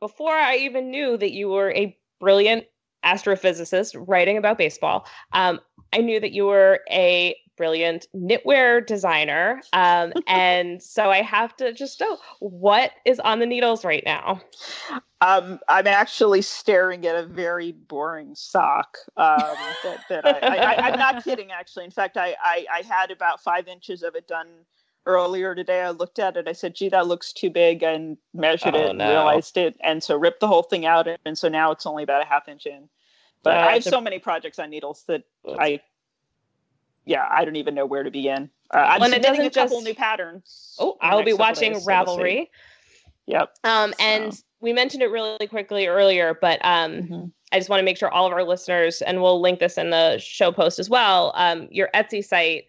before I even knew that you were a brilliant astrophysicist writing about baseball, um, I knew that you were a brilliant knitwear designer. Um, and so I have to just know what is on the needles right now. Um, I'm actually staring at a very boring sock. Um, that, that I, I, I, I'm not kidding, actually. In fact, I, I, I had about five inches of it done earlier today. I looked at it. I said, "Gee, that looks too big," and measured Oh, it and no. realized it, and so ripped the whole thing out. And so now it's only about a half inch in. But Uh, I have the- so many projects on needles that I, yeah, I don't even know where to begin. Uh, I'm Well, and it submitting a doesn't couple just- new patterns. Oh, I'll be watching days, so. Ravelry. Yep. Um, and we mentioned it really quickly earlier, but um, Mm-hmm. I just want to make sure all of our listeners, and we'll link this in the show post as well, um, your Etsy site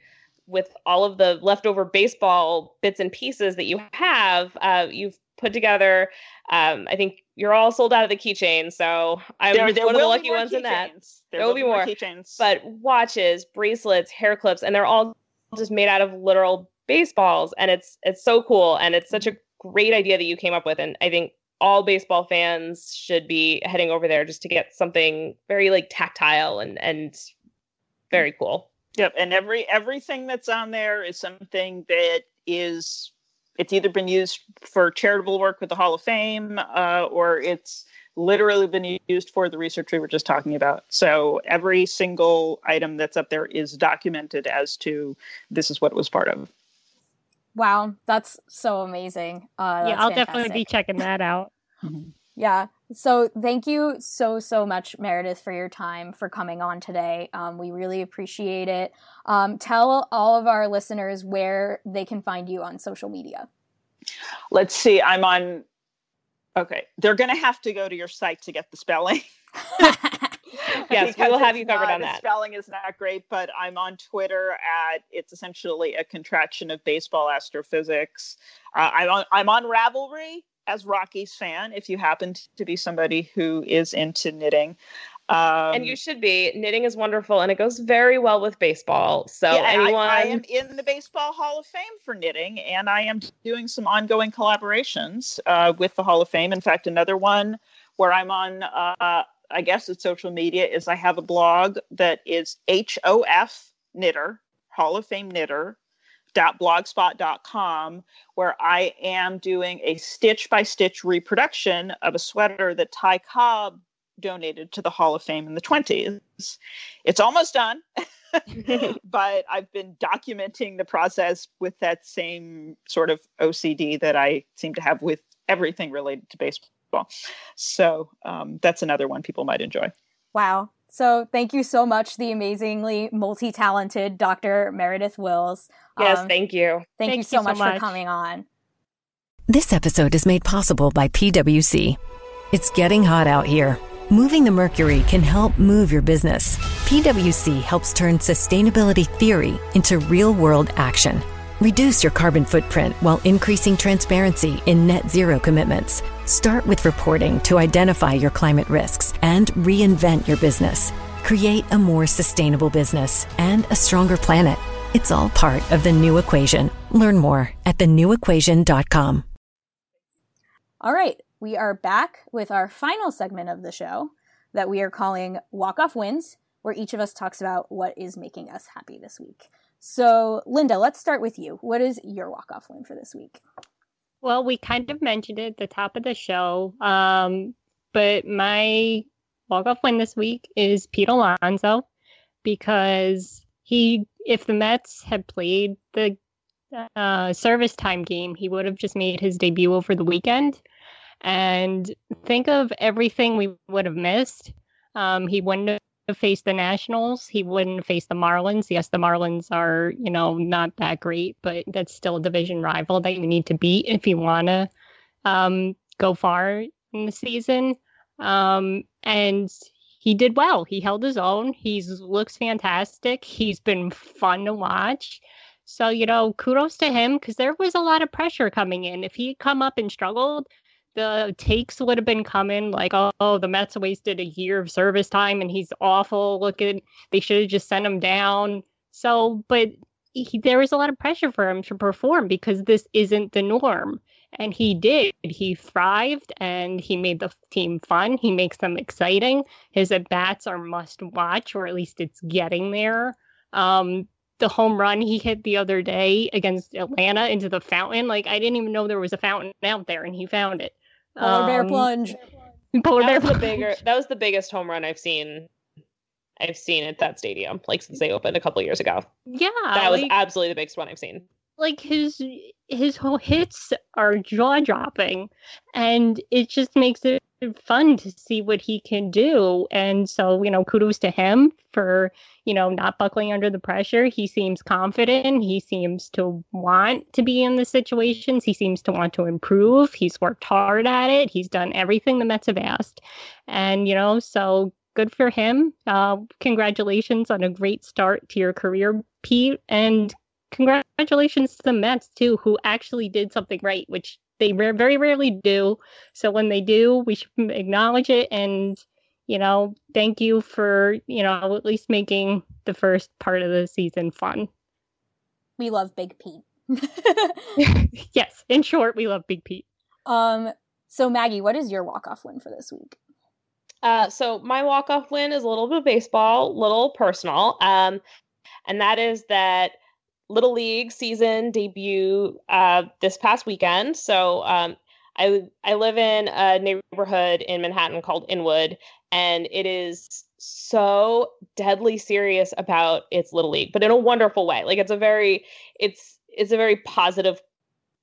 with all of the leftover baseball bits and pieces that you have, uh, you've put together. Um, I think you're all sold out of the keychain, so I'm There- there one of the will lucky more ones in that. keychains. There, will be more. keychains. But watches, bracelets, hair clips, and they're all just made out of literal baseballs, and it's it's so cool, and it's such a great idea that you came up with, and I think all baseball fans should be heading over there just to get something very like tactile and and very cool. Yep, and every everything that's on there is something that is it's either been used for charitable work with the Hall of Fame, uh, or it's literally been used for the research we were just talking about. So every single item that's up there is documented as to this is what it was part of. Wow, that's so amazing. Uh, yeah, I'll definitely be checking that out. Yeah. So thank you so so much, Meredith, for your time for coming on today. Um, we really appreciate it. Um, tell all of our listeners where they can find you on social media. Let's see, I'm on. Okay, they're going to have to go to your site to get the spelling. Yes, we will have you covered not- on that. Spelling is not great, but I'm on Twitter at it's essentially a contraction of baseball astrophysics. Uh, I'm on I'm on Ravelry as Rocky's fan. If you happen to be somebody who is into knitting, um, and you should be. Knitting is wonderful, and it goes very well with baseball. So yeah, and I- anyone, I, am in the Baseball Hall of Fame for knitting, and I am doing some ongoing collaborations uh, with the Hall of Fame. In fact, another one where I'm on, uh, I guess it's social media, is I have a blog that is HOF Knitter, Hall of Fame Knitter. Blogspot.com where I am doing a stitch by stitch reproduction of a sweater that Ty Cobb donated to the Hall of Fame in the 20s. It's almost done but I've been documenting the process with that same sort of OCD that I seem to have with everything related to baseball. So um, that's another one people might enjoy. Wow. So thank you so much, the amazingly multi-talented Dr. Meredith Wills. Yes, Um, thank you. Thank, you Thank so, you so much, for coming on. This episode is made possible by PwC. It's getting hot out here. Moving the mercury can help move your business. PwC helps turn sustainability theory into real world action. Reduce your carbon footprint while increasing transparency in net zero commitments. Start with reporting to identify your climate risks and reinvent your business. Create a more sustainable business and a stronger planet. It's all part of the new equation. Learn more at thenewequation.com. All right, we are back with our final segment of the show that we are calling Walk Off Wins, where each of us talks about what is making us happy this week. So, Linda, let's start with you. What is your walk off win for this week? Well, we kind of mentioned it at the top of the show, um, but my walk-off win this week is Pete Alonso because he, if the Mets had played the uh, service time game, he would have just made his debut over the weekend. And think of everything we would have missed. Um, he wouldn't faced the Nationals. He wouldn't face the Marlins. Yes, the Marlins are, you know, not that great, but that's still a division rival that you need to beat if you want to um, go far in the season. Um, and he did well. He held his own. He looks fantastic. He's been fun to watch. So, you know, kudos to him because there was a lot of pressure coming in. If he had come up and struggled, the takes would have been coming like, oh, the Mets wasted a year of service time and he's awful. looking. they should have just sent him down. So, but he, there was a lot of pressure for him to perform because this isn't the norm. And he did. He thrived and he made the team fun. He makes them exciting. His at bats are must watch, or at least it's getting there. Um, the home run he hit the other day against Atlanta into the fountain, like I didn't even know there was a fountain out there, and he found it. Polar bear Um, plunge. Polar bear that was the plunge. bigger. That was the biggest home run I've seen. I've seen at that stadium, like since they opened a couple years ago. Yeah, that was like- absolutely the biggest one I've seen. like his his whole hits are jaw dropping and it just makes it fun to see what he can do. And so you know kudos to him for you know not buckling under the pressure. He seems confident. He seems to want to be in the situations. He seems to want to improve. He's worked hard at it. He's done everything the mets have asked. And you know so good for him. Uh, congratulations on a great start to your career pete. And congratulations to the Mets too, who actually did something right, which they very rarely do. So when they do, we should acknowledge it and you know, thank you for, you know, at least making the first part of the season fun. We love Big Pete. yes, in short, we love Big Pete. Um, so Maggie, what is your walk off win for this week? Uh, so my walk off win is a little bit of baseball, little personal, um, and that is that Little League season debut uh, this past weekend. So um, I I live in a neighborhood in Manhattan called Inwood, and it is so deadly serious about its little league, but in a wonderful way. Like it's a very it's it's a very positive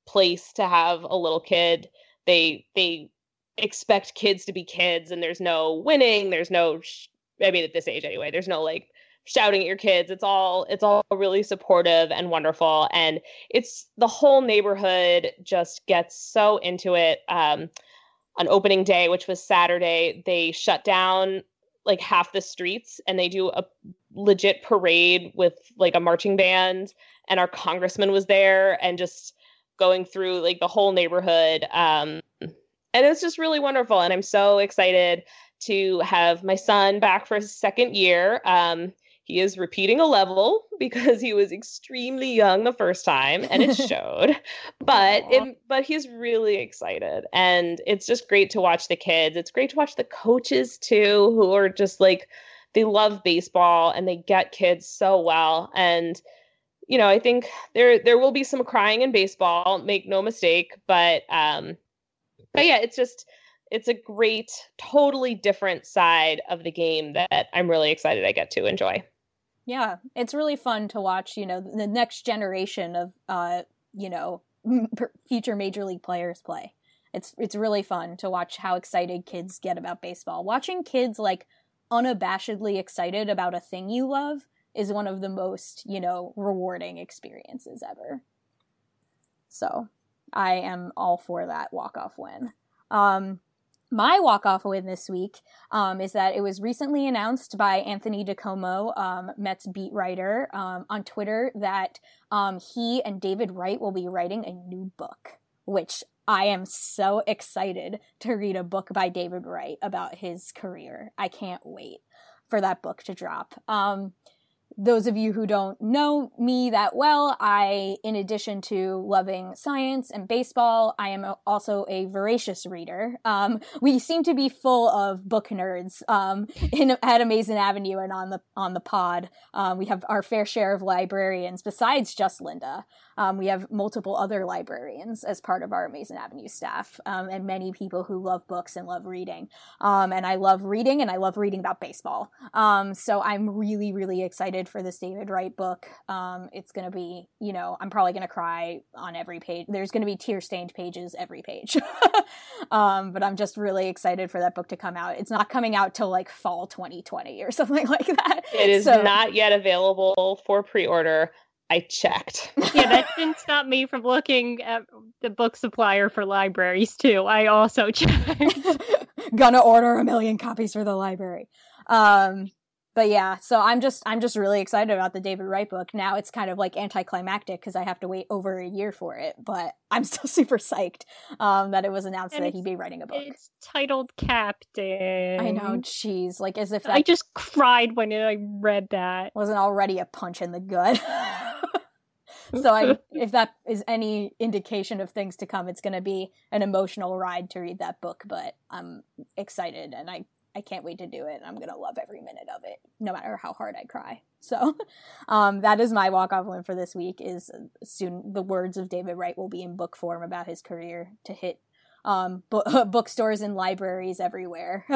place to have a little kid. They they expect kids to be kids, and there's no winning. There's no sh- I mean at this age anyway. There's no like shouting at your kids. It's all it's all really supportive and wonderful, and it's the whole neighborhood just gets so into it. Um, on opening day, which was Saturday, they shut down like half the streets and they do a legit parade with like a marching band. And our congressman was there and just going through like the whole neighborhood. Um and it's just really wonderful. And i'm so excited to have my son back for his second year. Um he is repeating a level because he was extremely young the first time and it showed. but it, but he's really excited and it's just great to watch the kids. It's great to watch the coaches too who are just like they love baseball and they get kids so well and you know, I think there there will be some crying in baseball, make no mistake, but um but yeah, it's just it's a great totally different side of the game that I'm really excited I get to enjoy. Yeah, it's really fun to watch, you know, the next generation of uh, you know, future major league players play. It's it's really fun to watch how excited kids get about baseball. Watching kids like unabashedly excited about a thing you love is one of the most, you know, rewarding experiences ever. So, I am all for that walk-off win. Um, my walk-off win this week um, is that it was recently announced by Anthony DiComo, um, Mets beat writer, um, on Twitter that um, he and David Wright will be writing a new book, which I am so excited to read a book by David Wright about his career. I can't wait for that book to drop. Those of you who don't know me that well, I, in addition to loving science and baseball, I am also a voracious reader. Um, we seem to be full of book nerds um, in, at Amazin' Avenue and on the on the pod. Um, we have our fair share of librarians, besides just Linda. Um, we have multiple other librarians as part of our Amazin' Avenue staff, um, and many people who love books and love reading. Um, and I love reading, and I love reading about baseball. so I'm really, really excited for this David Wright book. Um, it's going to be, you know, I'm probably going to cry on every page. There's going to be tear stained pages every page. um, but I'm just really excited for that book to come out. It's not coming out till like fall 2020 or something like that. It is so, not yet available for pre order. I checked. yeah, that didn't stop me from looking at the book supplier for libraries too. I also checked. Gonna order a million copies for the library. Um, but yeah, so I'm just I'm just really excited about the David Wright book. Now it's kind of like anticlimactic because I have to wait over a year for it, but I'm still super psyched um, that it was announced and that he'd be writing a book. It's titled Captain. I know, jeez, like as if that I just cried when I read that. Wasn't already a punch in the gut. So I, if that is any indication of things to come, it's going to be an emotional ride to read that book. But I'm excited, and I I can't wait to do it. And I'm gonna love every minute of it, no matter how hard I cry. So, um, that is my walk off win for this week. Is soon the words of David Wright will be in book form about his career to hit um, bu- bookstores and libraries everywhere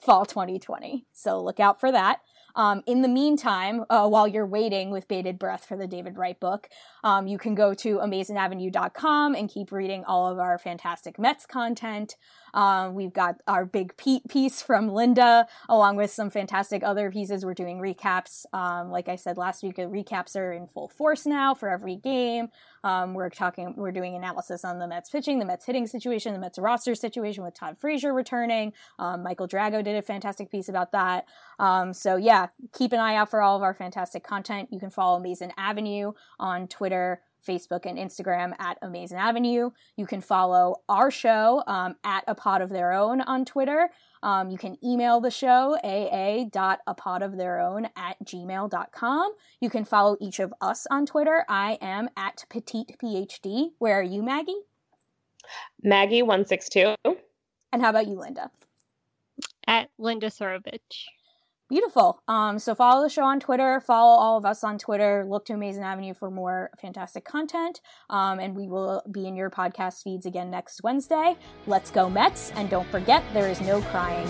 fall 2020. So look out for that. Um, in the meantime, uh, while you're waiting with bated breath for the David Wright book, um, you can go to amazinavenue.com and keep reading all of our fantastic Mets content. Um, we've got our big piece from Linda, along with some fantastic other pieces. We're doing recaps. Um, like I said last week, the recaps are in full force now for every game. Um, we're talking, we're doing analysis on the Mets pitching, the Mets hitting situation, the Mets roster situation with Todd Frazier returning. Um, Michael Drago did a fantastic piece about that. Um, so yeah, keep an eye out for all of our fantastic content. You can follow Amazin' Avenue on Twitter Facebook and Instagram at Amazin' Avenue. You can follow our show um, at A Pod of Their Own on Twitter. Um, you can email the show, aa.apodoftheirown at gmail.com. You can follow each of us on Twitter. I am at Petite PhD. Where are you, Maggie? Maggie162. And how about you, Linda? At Linda Surovich. Beautiful. Um, so follow the show on Twitter. Follow all of us on Twitter. Look to Amazin' Avenue for more fantastic content. Um, and we will be in your podcast feeds again next Wednesday. Let's go Mets. And don't forget, there is no crying